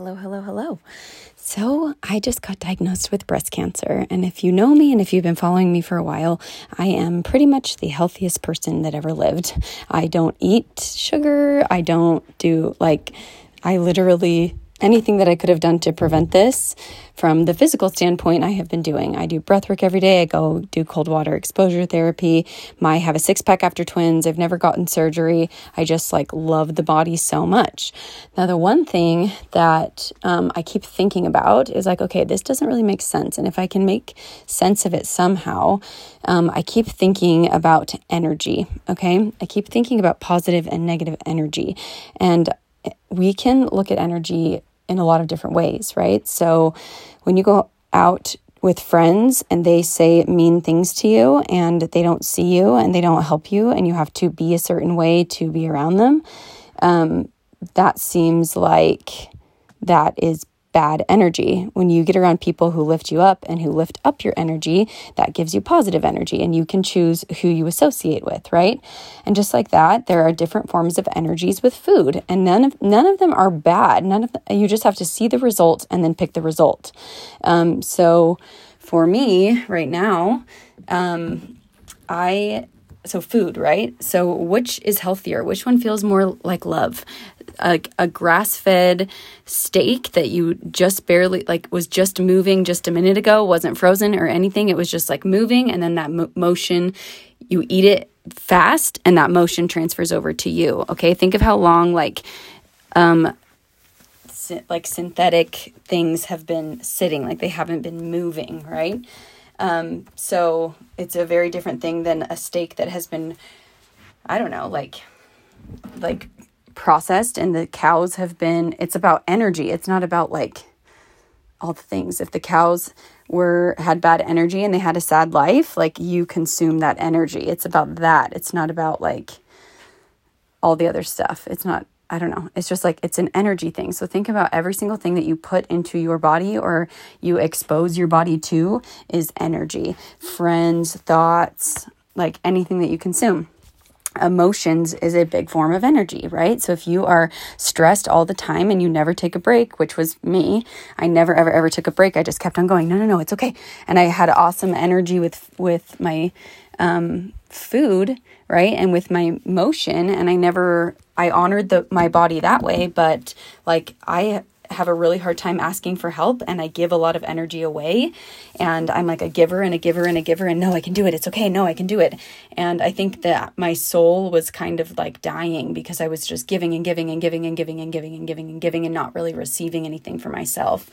Hello, hello, hello. So, I just got diagnosed with breast cancer. And if you know me and if you've been following me for a while, I am pretty much the healthiest person that ever lived. I don't eat sugar. I don't do like, I literally anything that I could have done to prevent this from the physical standpoint, I have been doing. I do breath work every day. I go do cold water exposure therapy. My have a six pack after twins. I've never gotten surgery. I just like love the body so much. Now, the one thing that um, I keep thinking about is like, okay, this doesn't really make sense. And if I can make sense of it somehow, um, I keep thinking about energy. Okay. I keep thinking about positive and negative energy. And we can look at energy in a lot of different ways, right? So when you go out with friends and they say mean things to you and they don't see you and they don't help you and you have to be a certain way to be around them, um, that seems like that is bad energy. When you get around people who lift you up and who lift up your energy, that gives you positive energy and you can choose who you associate with, right? And just like that, there are different forms of energies with food and none of none of them are bad. None of you just have to see the result and then pick the result. Um, so for me right now, um, I so food, right? So which is healthier? Which one feels more like love? A, a grass fed steak that you just barely like was just moving just a minute ago, wasn't frozen or anything. It was just like moving, and then that mo- motion, you eat it fast, and that motion transfers over to you. Okay, think of how long like, um, like synthetic things have been sitting, like they haven't been moving, right? Um, so it's a very different thing than a steak that has been, I don't know, like, like processed and the cows have been, it's about energy. It's not about like all the things. If the cows were, had bad energy and they had a sad life, like you consume that energy. It's about that. It's not about like all the other stuff. It's not I don't know. It's just like it's an energy thing. So think about every single thing that you put into your body or you expose your body to is energy. Friends, thoughts, like anything that you consume. Emotions is a big form of energy, right? So if you are stressed all the time and you never take a break, which was me, I never ever ever took a break. I just kept on going. No, no, no, it's okay. And I had awesome energy with with my um, food, right? And with my motion and I never I honored the my body that way, but like I have a really hard time asking for help and I give a lot of energy away and I'm like a giver and a giver and a giver and no I can do it it's okay no I can do it and I think that my soul was kind of like dying because I was just giving and giving and giving and giving and giving and giving and giving and not really receiving anything for myself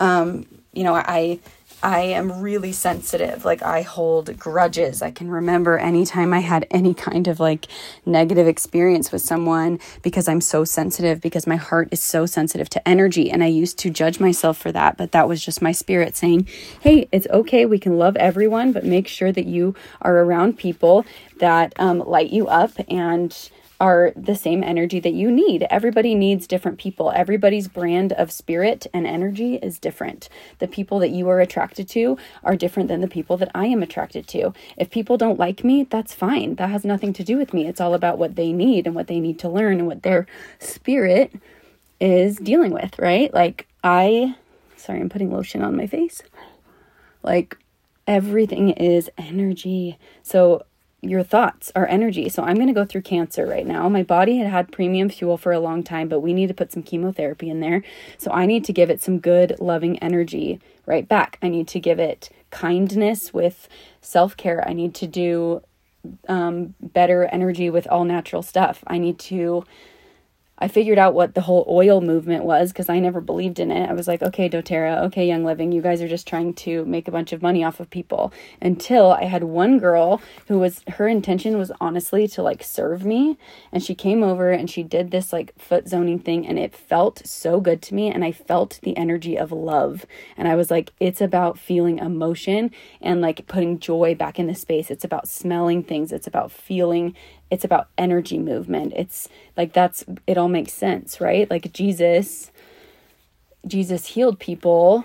um you know I I am really sensitive. Like I hold grudges. I can remember anytime I had any kind of like negative experience with someone because I'm so sensitive because my heart is so sensitive to energy and I used to judge myself for that, but that was just my spirit saying, "Hey, it's okay. We can love everyone, but make sure that you are around people that um, light you up and are the same energy that you need. Everybody needs different people. Everybody's brand of spirit and energy is different. The people that you are attracted to are different than the people that I am attracted to. If people don't like me, that's fine. That has nothing to do with me. It's all about what they need and what they need to learn and what their spirit is dealing with, right? Like, I, sorry, I'm putting lotion on my face. Like, everything is energy. So, your thoughts are energy. So I'm going to go through cancer right now. My body had had premium fuel for a long time, but we need to put some chemotherapy in there. So I need to give it some good, loving energy right back. I need to give it kindness with self care. I need to do um, better energy with all natural stuff. I need to I figured out what the whole oil movement was because I never believed in it. I was like, okay, doTERRA, okay, Young Living, you guys are just trying to make a bunch of money off of people. Until I had one girl who was, her intention was honestly to like serve me. And she came over and she did this like foot zoning thing and it felt so good to me. And I felt the energy of love. And I was like, it's about feeling emotion and like putting joy back in the space. It's about smelling things, it's about feeling it's about energy movement. It's like that's it all makes sense, right? Like Jesus Jesus healed people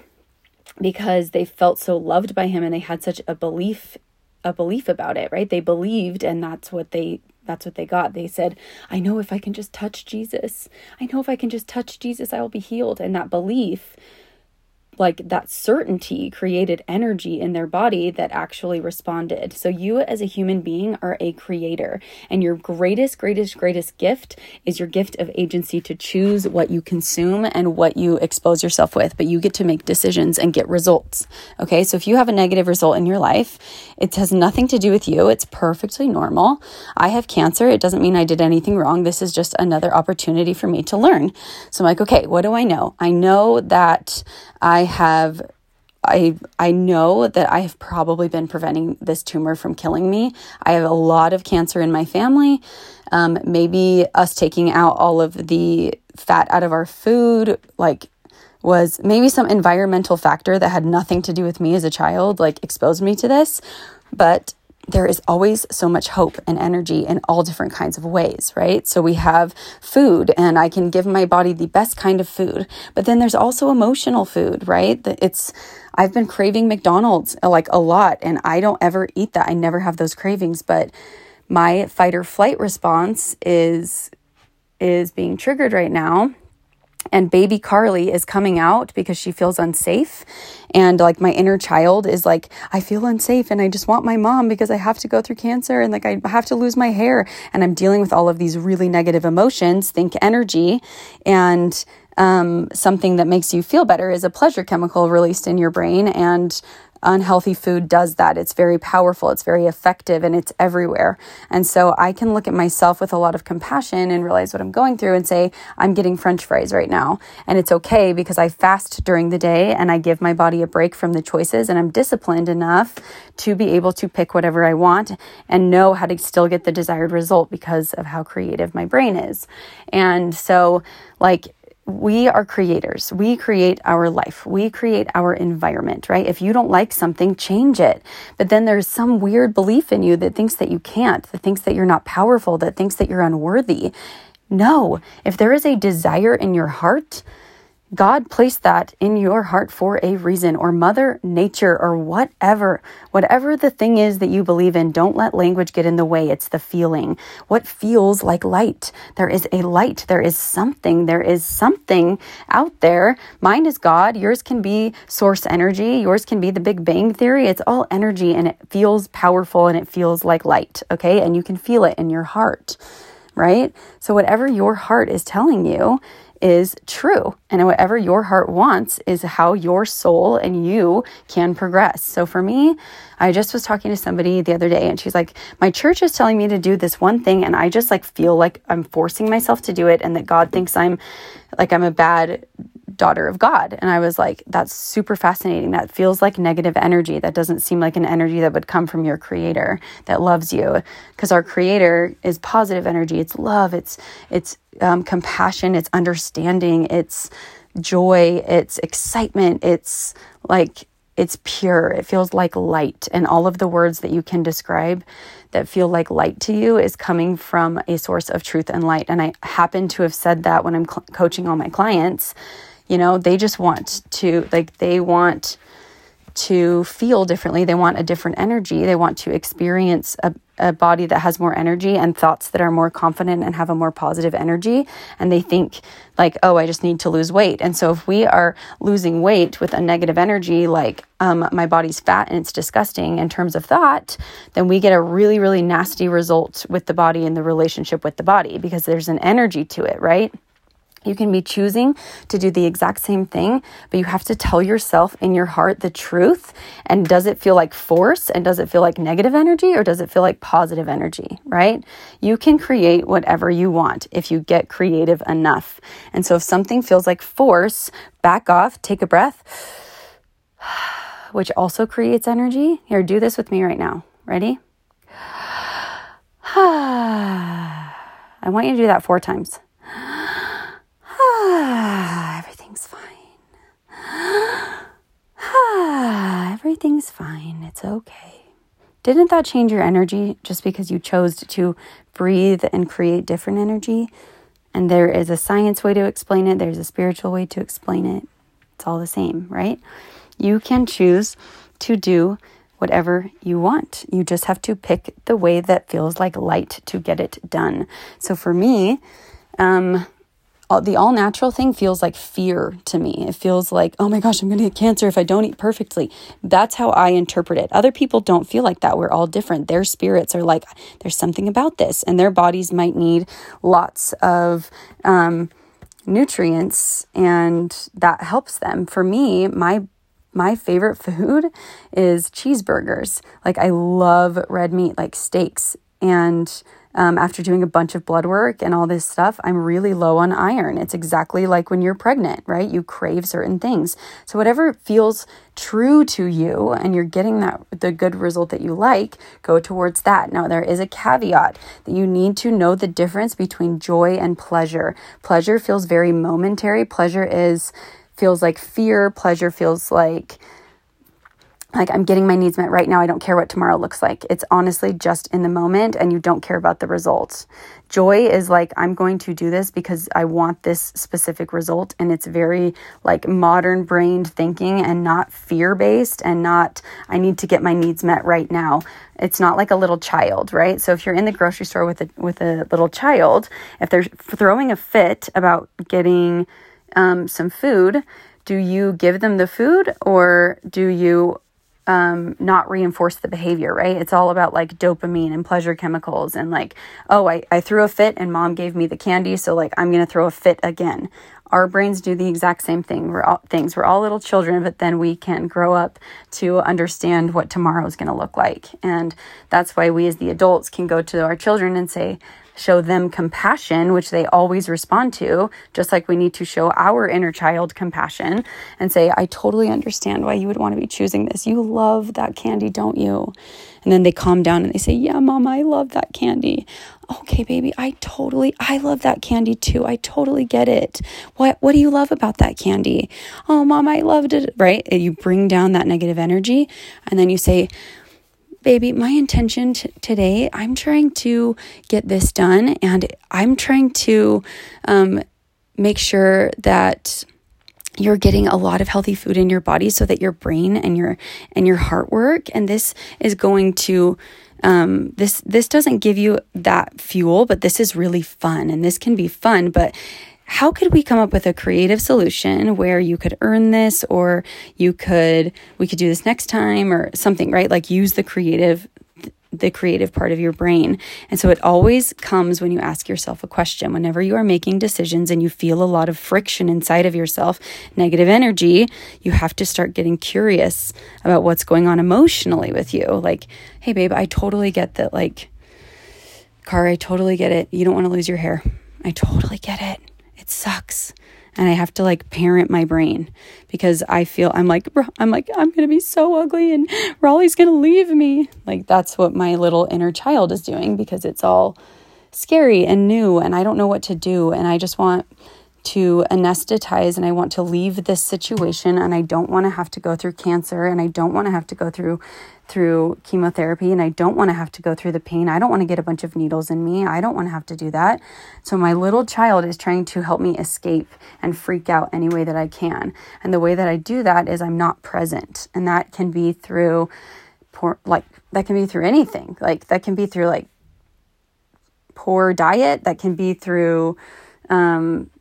because they felt so loved by him and they had such a belief a belief about it, right? They believed and that's what they that's what they got. They said, I know if I can just touch Jesus, I know if I can just touch Jesus, I will be healed. And that belief like that certainty created energy in their body that actually responded. So, you as a human being are a creator, and your greatest, greatest, greatest gift is your gift of agency to choose what you consume and what you expose yourself with. But you get to make decisions and get results. Okay, so if you have a negative result in your life, it has nothing to do with you, it's perfectly normal. I have cancer, it doesn't mean I did anything wrong. This is just another opportunity for me to learn. So, I'm like, okay, what do I know? I know that I have I I know that I have probably been preventing this tumor from killing me. I have a lot of cancer in my family. Um, maybe us taking out all of the fat out of our food, like was maybe some environmental factor that had nothing to do with me as a child, like exposed me to this. But there is always so much hope and energy in all different kinds of ways, right? So we have food, and I can give my body the best kind of food. But then there's also emotional food, right? It's, I've been craving McDonald's uh, like a lot, and I don't ever eat that. I never have those cravings, but my fight or flight response is is being triggered right now and baby Carly is coming out because she feels unsafe. And like my inner child is like, I feel unsafe and I just want my mom because I have to go through cancer and like I have to lose my hair. And I'm dealing with all of these really negative emotions, think energy. And um, something that makes you feel better is a pleasure chemical released in your brain. And unhealthy food does that. It's very powerful, it's very effective, and it's everywhere. And so I can look at myself with a lot of compassion and realize what I'm going through and say, I'm getting french fries right now. And it's okay because I fast during the day and I give my body a break from the choices and I'm disciplined enough to be able to pick whatever I want and know how to still get the desired result because of how creative my brain is. And so, like, we are creators. We create our life. We create our environment, right? If you don't like something, change it. But then there's some weird belief in you that thinks that you can't, that thinks that you're not powerful, that thinks that you're unworthy. No, if there is a desire in your heart, God placed that in your heart for a reason, or Mother Nature, or whatever. Whatever the thing is that you believe in, don't let language get in the way. It's the feeling. What feels like light? There is a light. There is something. There is something out there. Mine is God. Yours can be source energy. Yours can be the Big Bang Theory. It's all energy and it feels powerful and it feels like light. Okay. And you can feel it in your heart, right? So, whatever your heart is telling you, is true. And whatever your heart wants is how your soul and you can progress. So for me, I just was talking to somebody the other day and she's like, My church is telling me to do this one thing, and I just like feel like I'm forcing myself to do it, and that God thinks I'm like I'm a bad daughter of God. And I was like, that's super fascinating. That feels like negative energy. That doesn't seem like an energy that would come from your creator that loves you. Because our creator is positive energy. It's love. It's it's um, compassion. It's understanding. It's joy. It's excitement. It's like it's pure. It feels like light. And all of the words that you can describe that feel like light to you is coming from a source of truth and light. And I happen to have said that when I'm cl- coaching all my clients you know, they just want to, like, they want to feel differently. They want a different energy. They want to experience a, a body that has more energy and thoughts that are more confident and have a more positive energy. And they think, like, oh, I just need to lose weight. And so if we are losing weight with a negative energy, like, um, my body's fat and it's disgusting in terms of thought, then we get a really, really nasty result with the body and the relationship with the body because there's an energy to it, right? You can be choosing to do the exact same thing, but you have to tell yourself in your heart the truth. And does it feel like force? And does it feel like negative energy? Or does it feel like positive energy, right? You can create whatever you want if you get creative enough. And so if something feels like force, back off, take a breath, which also creates energy. Here, do this with me right now. Ready? I want you to do that four times. Everything's fine. everything's fine. It's okay. Didn't that change your energy just because you chose to breathe and create different energy? And there is a science way to explain it, there's a spiritual way to explain it. It's all the same, right? You can choose to do whatever you want. You just have to pick the way that feels like light to get it done. So for me, um, the all natural thing feels like fear to me. It feels like, oh my gosh, I'm going to get cancer if I don't eat perfectly. That's how I interpret it. Other people don't feel like that. We're all different. Their spirits are like, there's something about this, and their bodies might need lots of um, nutrients, and that helps them. For me, my my favorite food is cheeseburgers. Like I love red meat, like steaks, and um, after doing a bunch of blood work and all this stuff, I'm really low on iron. It's exactly like when you're pregnant, right? You crave certain things. So whatever feels true to you and you're getting that the good result that you like, go towards that. Now there is a caveat that you need to know the difference between joy and pleasure. Pleasure feels very momentary. Pleasure is feels like fear. Pleasure feels like like I'm getting my needs met right now. I don't care what tomorrow looks like. It's honestly just in the moment and you don't care about the results. Joy is like I'm going to do this because I want this specific result and it's very like modern brained thinking and not fear based and not I need to get my needs met right now. It's not like a little child, right? So if you're in the grocery store with a with a little child, if they're throwing a fit about getting um, some food, do you give them the food or do you um, not reinforce the behavior, right? It's all about like dopamine and pleasure chemicals and like, oh, I, I threw a fit and mom gave me the candy, so like I'm gonna throw a fit again. Our brains do the exact same thing. We're all things. We're all little children, but then we can grow up to understand what tomorrow is going to look like. And that's why we as the adults can go to our children and say, show them compassion, which they always respond to, just like we need to show our inner child compassion and say, I totally understand why you would want to be choosing this. You love that candy, don't you? And then they calm down and they say, Yeah, mama, I love that candy. Okay, baby, I totally, I love that candy too. I totally get it. What, what do you love about that candy? Oh, mom, I loved it. Right? You bring down that negative energy and then you say, baby, my intention t- today, I'm trying to get this done and I'm trying to um, make sure that you're getting a lot of healthy food in your body so that your brain and your and your heart work and this is going to um, this this doesn't give you that fuel but this is really fun and this can be fun but how could we come up with a creative solution where you could earn this or you could we could do this next time or something right like use the creative the creative part of your brain. And so it always comes when you ask yourself a question. Whenever you are making decisions and you feel a lot of friction inside of yourself, negative energy, you have to start getting curious about what's going on emotionally with you. Like, hey, babe, I totally get that. Like, car, I totally get it. You don't want to lose your hair. I totally get it it sucks and I have to like parent my brain because I feel I'm like I'm like I'm going to be so ugly and Raleigh's going to leave me. Like that's what my little inner child is doing because it's all scary and new and I don't know what to do and I just want to anesthetize and I want to leave this situation and I don't want to have to go through cancer and I don't want to have to go through through chemotherapy and I don't want to have to go through the pain. I don't want to get a bunch of needles in me. I don't want to have to do that. So my little child is trying to help me escape and freak out any way that I can. And the way that I do that is I'm not present. And that can be through poor like that can be through anything. Like that can be through like poor diet, that can be through um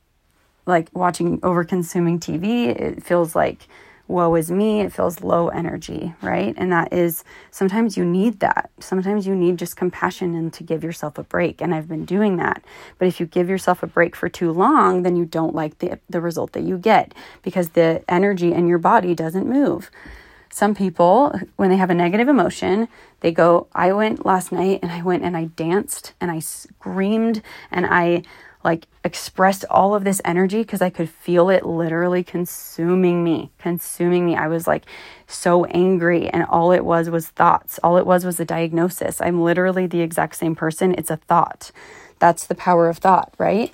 like watching over consuming TV. It feels like woe is me. It feels low energy, right? And that is sometimes you need that. Sometimes you need just compassion and to give yourself a break. And I've been doing that. But if you give yourself a break for too long, then you don't like the, the result that you get because the energy in your body doesn't move. Some people, when they have a negative emotion, they go, I went last night and I went and I danced and I screamed and I like expressed all of this energy because I could feel it literally consuming me, consuming me. I was like so angry, and all it was was thoughts. All it was was a diagnosis. I'm literally the exact same person. It's a thought. That's the power of thought, right?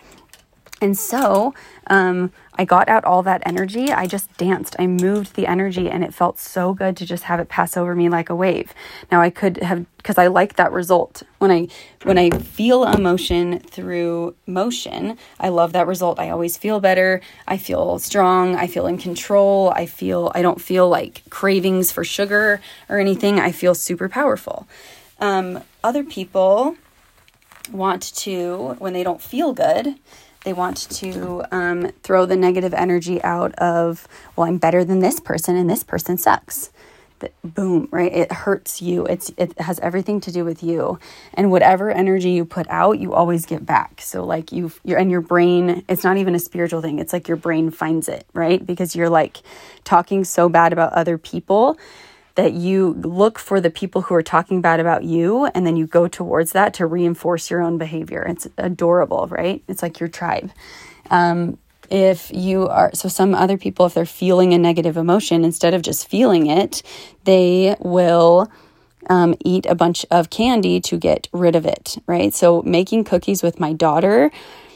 And so um, I got out all that energy. I just danced. I moved the energy and it felt so good to just have it pass over me like a wave. Now I could have because I like that result. When I when I feel emotion through motion, I love that result. I always feel better. I feel strong. I feel in control. I feel I don't feel like cravings for sugar or anything. I feel super powerful. Um, other people want to when they don't feel good they want to um, throw the negative energy out of, well, I'm better than this person and this person sucks. The, boom, right? It hurts you. It's it has everything to do with you, and whatever energy you put out, you always get back. So like you, you're and your brain. It's not even a spiritual thing. It's like your brain finds it, right? Because you're like talking so bad about other people that you look for the people who are talking bad about you and then you go towards that to reinforce your own behavior. It's adorable, right? It's like your tribe. Um, if you are, so some other people, if they're feeling a negative emotion, instead of just feeling it, they will um, eat a bunch of candy to get rid of it, right? So making cookies with my daughter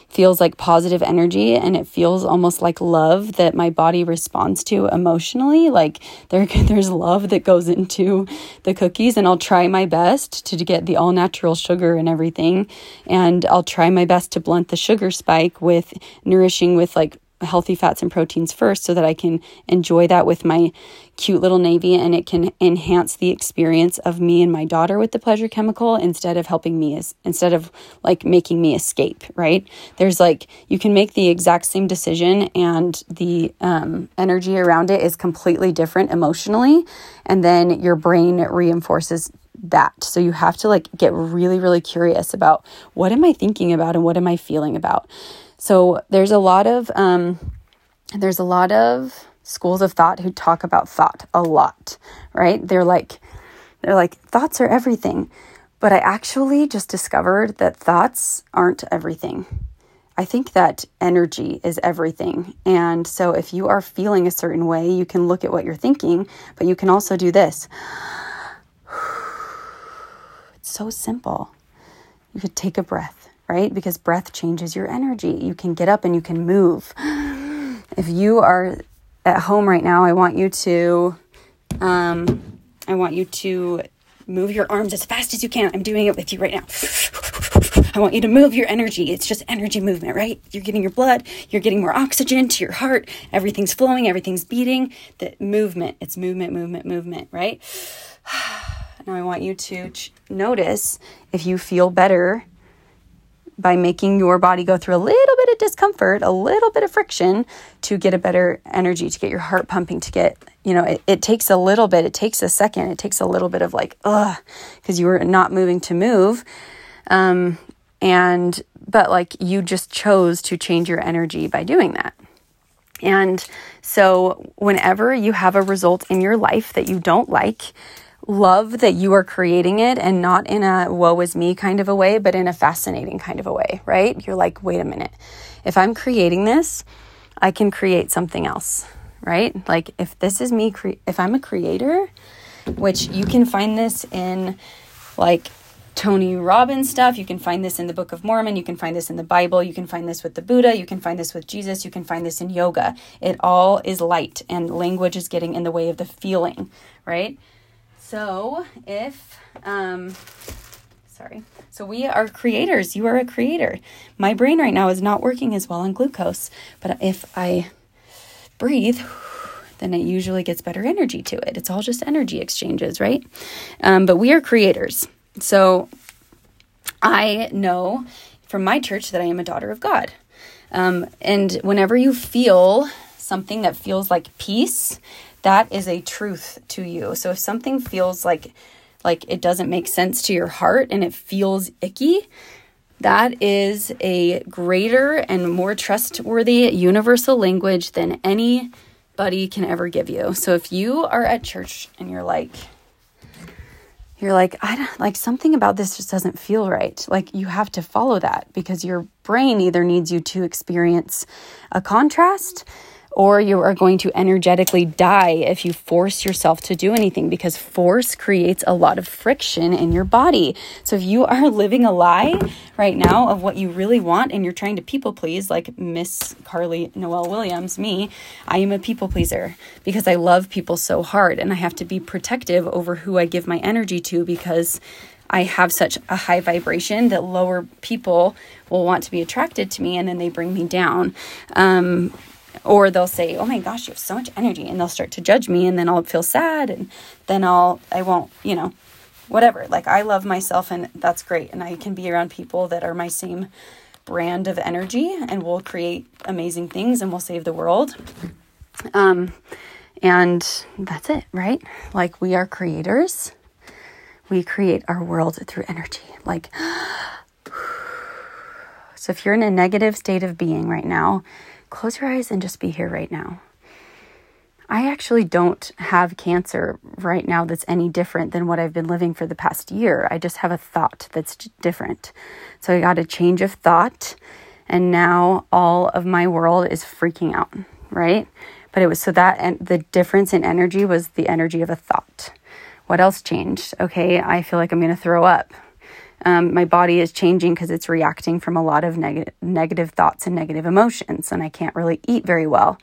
feels like positive energy and it feels almost like love that my body responds to emotionally. Like there there's love that goes into the cookies and I'll try my best to get the all natural sugar and everything. And I'll try my best to blunt the sugar spike with nourishing with like healthy fats and proteins first so that I can enjoy that with my cute little navy and it can enhance the experience of me and my daughter with the pleasure chemical instead of helping me as instead of like making me escape right there's like you can make the exact same decision and the um, energy around it is completely different emotionally and then your brain reinforces that. So you have to like get really, really curious about what am I thinking about and what am I feeling about. So there's a lot of um, there's a lot of schools of thought who talk about thought a lot, right? They're like they're like thoughts are everything. But I actually just discovered that thoughts aren't everything. I think that energy is everything. And so if you are feeling a certain way, you can look at what you're thinking, but you can also do this. It's so simple. You could take a breath right? Because breath changes your energy. You can get up and you can move. If you are at home right now, I want you to, um, I want you to move your arms as fast as you can. I'm doing it with you right now. I want you to move your energy. It's just energy movement, right? You're getting your blood, you're getting more oxygen to your heart. Everything's flowing, everything's beating. The movement, it's movement, movement, movement, right? Now I want you to ch- notice if you feel better by making your body go through a little bit of discomfort, a little bit of friction to get a better energy, to get your heart pumping, to get, you know, it, it takes a little bit, it takes a second, it takes a little bit of like, ugh, because you were not moving to move. Um, and, but like you just chose to change your energy by doing that. And so, whenever you have a result in your life that you don't like, love that you are creating it and not in a woe is me kind of a way, but in a fascinating kind of a way, right? You're like, wait a minute. If I'm creating this, I can create something else, right? Like if this is me, cre- if I'm a creator, which you can find this in like Tony Robbins stuff. You can find this in the Book of Mormon. You can find this in the Bible. You can find this with the Buddha. You can find this with Jesus. You can find this in yoga. It all is light, and language is getting in the way of the feeling, right? So if, um, sorry. So we are creators. You are a creator. My brain right now is not working as well on glucose, but if I breathe, then it usually gets better energy to it. It's all just energy exchanges, right? Um, but we are creators. So I know from my church that I am a daughter of God. Um, and whenever you feel something that feels like peace, that is a truth to you. So if something feels like like it doesn't make sense to your heart and it feels icky, that is a greater and more trustworthy universal language than anybody can ever give you. So if you are at church and you're like you're like I don't, like something about this just doesn't feel right. Like you have to follow that because your brain either needs you to experience a contrast or you are going to energetically die if you force yourself to do anything because force creates a lot of friction in your body. So if you are living a lie right now of what you really want and you're trying to people please, like Miss Carly Noel Williams, me, I am a people pleaser because I love people so hard and I have to be protective over who I give my energy to because I have such a high vibration that lower people will want to be attracted to me and then they bring me down. Um, or they'll say, "Oh my gosh, you have so much energy," and they'll start to judge me, and then I'll feel sad, and then I'll I won't, you know, whatever. Like I love myself, and that's great, and I can be around people that are my same brand of energy, and we'll create amazing things, and we'll save the world. Um, and that's it, right? Like we are creators. We create our world through energy. Like, so if you're in a negative state of being right now, close your eyes and just be here right now. I actually don't have cancer right now that's any different than what I've been living for the past year. I just have a thought that's different. So I got a change of thought, and now all of my world is freaking out, right? But it was so that and the difference in energy was the energy of a thought. What else changed? Okay, I feel like I'm going to throw up. Um, my body is changing because it's reacting from a lot of neg- negative thoughts and negative emotions, and I can't really eat very well.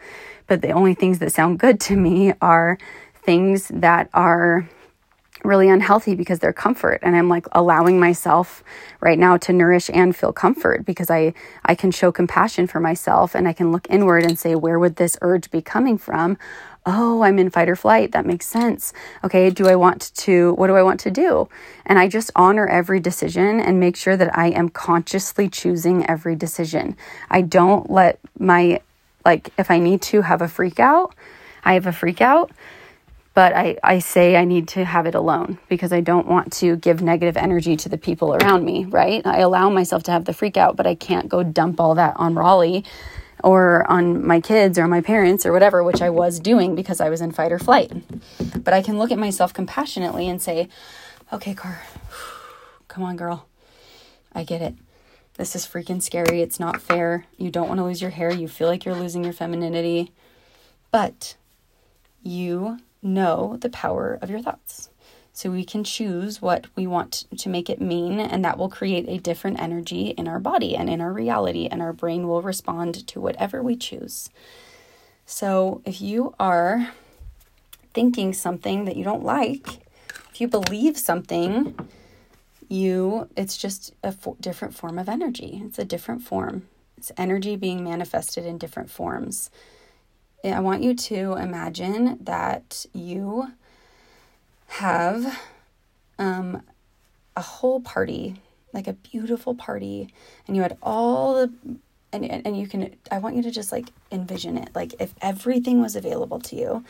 But the only things that sound good to me are things that are really unhealthy because they're comfort and i'm like allowing myself right now to nourish and feel comfort because i i can show compassion for myself and i can look inward and say where would this urge be coming from oh, I'm in fight or flight. That makes sense. Okay, do I want to, what do I want to do? And I just honor every decision and make sure that I am consciously choosing every decision. I don't let my, like, if I need to have a freak out, I have a freak out. But I, I say I need to have it alone because I don't want to give negative energy to the people around me, right? I allow myself to have the freak out, but I can't go dump all that on Raleigh or on my kids or my parents or whatever, which I was doing because I was in fight or flight. But I can look at myself compassionately and say, okay, Car, come on, girl. I get it. This is freaking scary. It's not fair. You don't want to lose your hair. You feel like you're losing your femininity. But you know the power of your thoughts. So we can choose what we want to make it mean, and that will create a different energy in our body and in our reality, and our brain will respond to whatever we choose. So if you are thinking something that you don't like, if you believe something, you it's just a fo- different form of energy. It's a different form. It's energy being manifested in different forms. I want you to imagine that you have um, a whole party, like a beautiful party, and you had all the and and and you can I want you to just like envision it. Like if everything was available to you,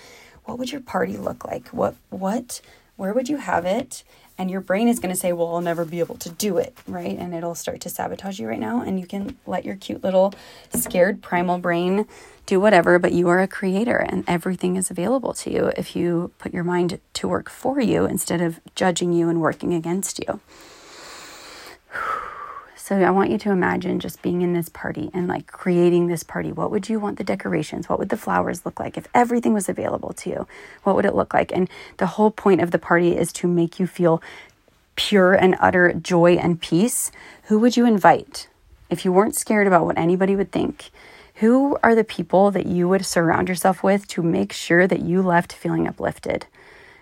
what would your party look like? What what where would you have it? And your brain is going to say, "Well, I'll never be able to do it," right? And it'll start to sabotage you right now, and you can let your cute little scared primal brain do whatever, but you are a creator and everything is available to you if you put your mind to work for you instead of judging you and working against you. So I want you to imagine just being in this party and like creating this party. What would you want the decorations? What would the flowers look like? If everything was available to you, what would it look like? And the whole point of the party is to make you feel pure and utter joy and peace. Who would you invite? If you weren't scared about what anybody would think, who are the people that you would surround yourself with to make sure that you left feeling uplifted?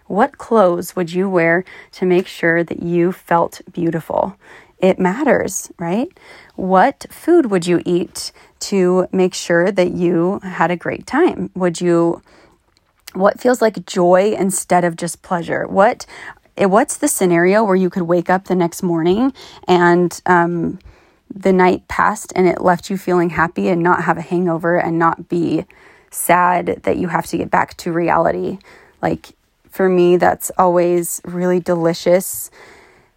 What clothes would you wear to make sure that you felt beautiful? It matters, right? What food would you eat to make sure that you had a great time? Would you what feels like joy instead of just pleasure? What what's the scenario where you could wake up the next morning and um, the night passed and it left you feeling happy and not have a hangover and not be sad that you have to get back to reality. Like for me, that's always really delicious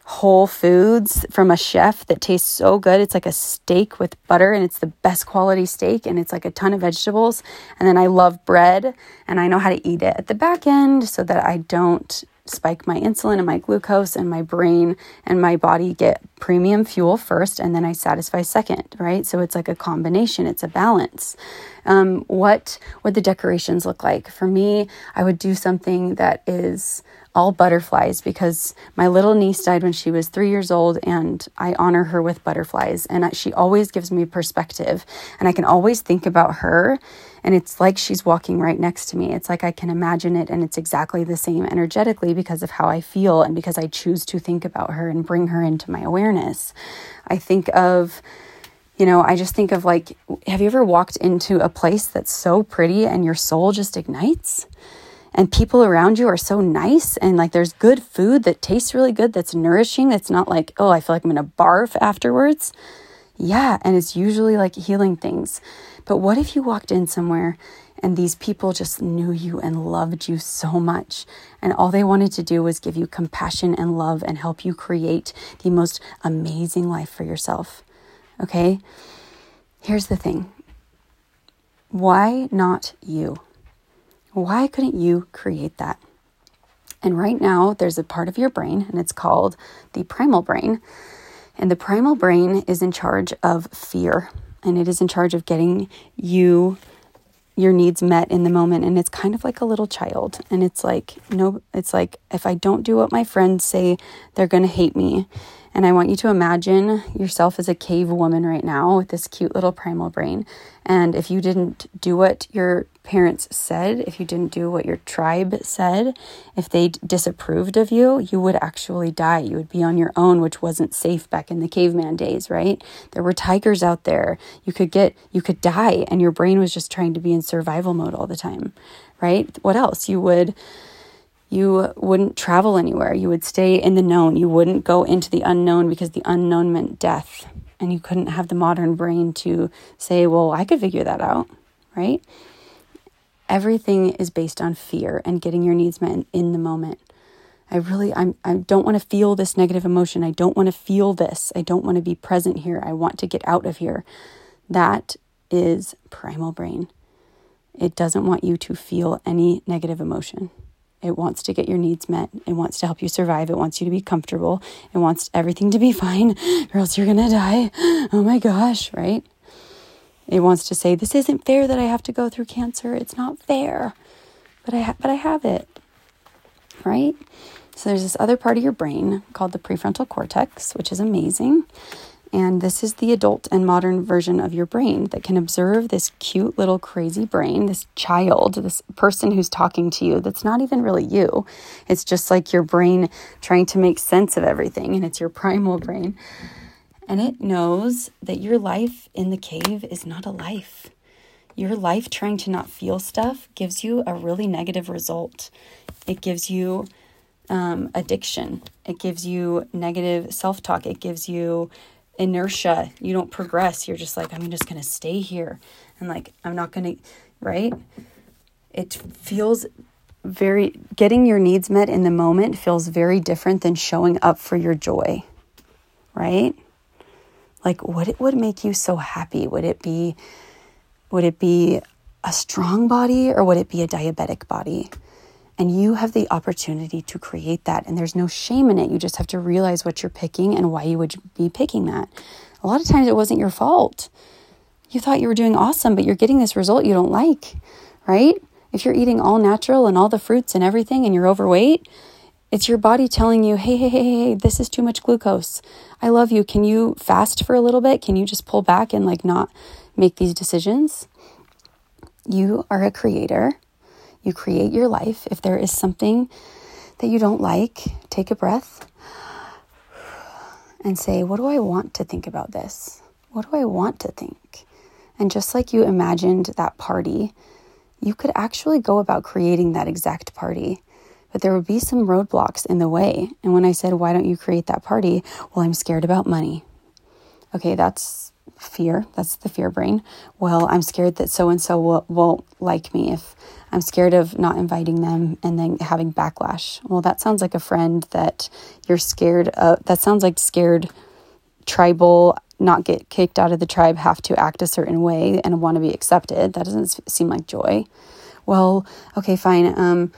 whole foods from a chef that tastes so good. It's like a steak with butter and it's the best quality steak and it's like a ton of vegetables. And then I love bread and I know how to eat it at the back end so that I don't spike my insulin and my glucose, and my brain and my body get premium fuel first, and then I satisfy second, right? So it's like a combination, it's a balance. Um, what would the decorations look like? For me, I would do something that is all butterflies because my little niece died when she was three years old, and I honor her with butterflies. And she always gives me perspective, and I can always think about her. And it's like she's walking right next to me. It's like I can imagine it, and it's exactly the same energetically because of how I feel and because I choose to think about her and bring her into my awareness. I think of you know, I just think of like, have you ever walked into a place that's so pretty and your soul just ignites? And people around you are so nice and like there's good food that tastes really good that's nourishing that's not like oh i feel like i'm gonna barf afterwards. Yeah and it's usually like healing things. But what if you walked in somewhere and these people just knew you and loved you so much and all they wanted to do was give you compassion and love and help you create the most amazing life for yourself okay? Here's the thing. Why not you why couldn't you create that? And right now, there's a part of your brain, and it's called the primal brain. And the primal brain is in charge of fear, and it is in charge of getting you your needs met in the moment and it's kind of like a little child and it's like no it's like if i don't do what my friends say they're going to hate me and I want you to imagine yourself as a cave woman right now with this cute little primal brain. And if you didn't do what your parents said, if you didn't do what your tribe said, if they disapproved of you, you would actually die. You would be on your own, which wasn't safe back in the caveman days, right? There were tigers out there. You could get, you could die, and your brain was just trying to be in survival mode all the time, right? What else? You would you wouldn't travel anywhere. You would stay in the known. You wouldn't go into the unknown because the unknown meant death. And you couldn't have the modern brain to say, well, I could figure that out, right? Everything is based on fear and getting your needs met in the moment. I really I'm I don't want to feel this negative emotion. I don't want to feel this. I don't want to be present here. I want to get out of here. That is primal brain. It doesn't want you to feel any negative emotion. It wants to get your needs met. It wants to help you survive. It wants you to be comfortable. It wants everything to be fine, or else you're going to die. Oh my gosh, right? It wants to say, This isn't fair that I have to go through cancer. It's not fair. But I, ha- but I have it, right? So there's this other part of your brain called the prefrontal cortex, which is amazing. And this is the adult and modern version of your brain that can observe this cute little crazy brain, this child, this person who's talking to you that's not even really you. It's just like your brain trying to make sense of everything, and it's your primal brain. And it knows that your life in the cave is not a life. Your life trying to not feel stuff gives you a really negative result. It gives you um, addiction, it gives you negative self talk, it gives you inertia. You don't progress. You're just like, I'm just going to stay here. And like, I'm not going to, right? It feels very, getting your needs met in the moment feels very different than showing up for your joy, right? Like, what it would make you so happy? Would it be, would it be a strong body or would it be a diabetic body? And you have the opportunity to create that. And there's no shame in it. You just have to realize what you're picking and why you would be picking that. A lot of times it wasn't your fault. You thought you were doing awesome, but you're getting this result you don't like, right? If you're eating all natural and all the fruits and everything and you're overweight, it's your body telling you, hey, hey, hey, hey, this is too much glucose. I love you. Can you fast for a little bit? Can you just pull back and like not make these decisions? You are a creator you create your life. If there is something that you don't like, take a breath and say, What do I want to think about this? What do I want to think? And just like you imagined that party, you could actually go about creating that exact party. But there would be some roadblocks in the way. And when I said, Why don't you create that party? Well, I'm scared about money. Okay, that's fear. That's the fear brain. Well, I'm scared that so and so won't like me if I'm scared of not inviting them and then having backlash. Well, that sounds like a friend that you're scared of. That sounds like scared tribal, not get kicked out of the tribe, have to act a certain way and want to be accepted. That doesn't seem like joy. Well, okay, fine. Um,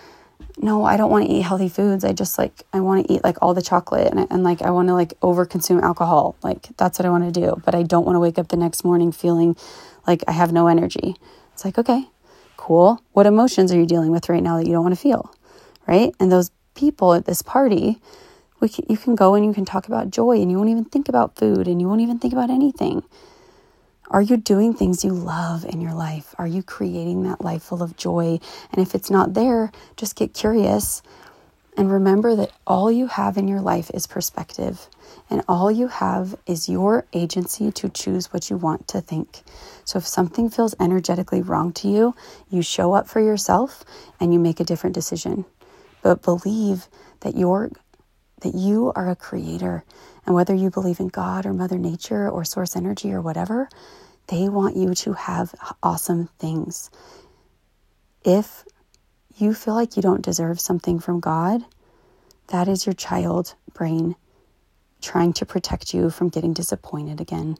no, I don't want to eat healthy foods. I just like, I want to eat like all the chocolate and, and like, I want to like over consume alcohol. Like, that's what I want to do. But I don't want to wake up the next morning feeling like I have no energy. It's like, okay, cool. What emotions are you dealing with right now that you don't want to feel? Right. And those people at this party, we can, you can go and you can talk about joy and you won't even think about food and you won't even think about anything. Are you doing things you love in your life? Are you creating that life full of joy? And if it's not there, just get curious and remember that all you have in your life is perspective. And all you have is your agency to choose what you want to think. So if something feels energetically wrong to you, you show up for yourself and you make a different decision. But believe that you're that you are a creator. And whether you believe in God or Mother Nature or source energy or whatever, they want you to have awesome things. If you feel like you don't deserve something from God, that is your child brain trying to protect you from getting disappointed again.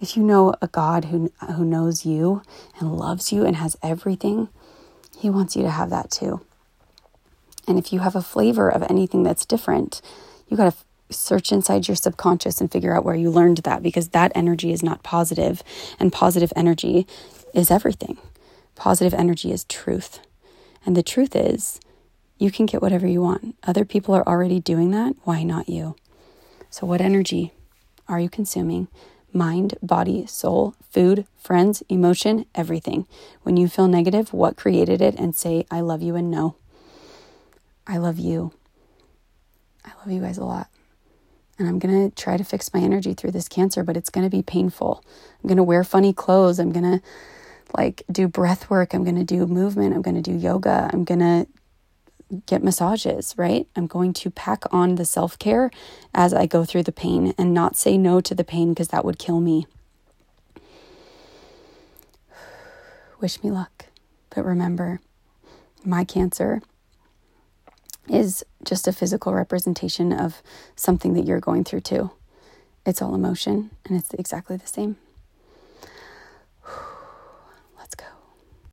If you know a God who, who knows you and loves you and has everything, He wants you to have that too. And if you have a flavor of anything that's different, you got to search inside your subconscious and figure out where you learned that because that energy is not positive, and positive energy is everything. Positive energy is truth. And the truth is, you can get whatever you want. Other people are already doing that. Why not you? So, what energy are you consuming? Mind, body, soul, food, friends, emotion, everything. When you feel negative, what created it? And say, I love you and no. I love you. I love you guys a lot. And I'm going to try to fix my energy through this cancer, but it's going to be painful. I'm going to wear funny clothes. I'm going to like do breath work. I'm going to do movement. I'm going to do yoga. I'm going to get massages, right? I'm going to pack on the self care as I go through the pain and not say no to the pain because that would kill me. Wish me luck. But remember, my cancer is just a physical representation of something that you're going through too. It's all emotion and it's exactly the same.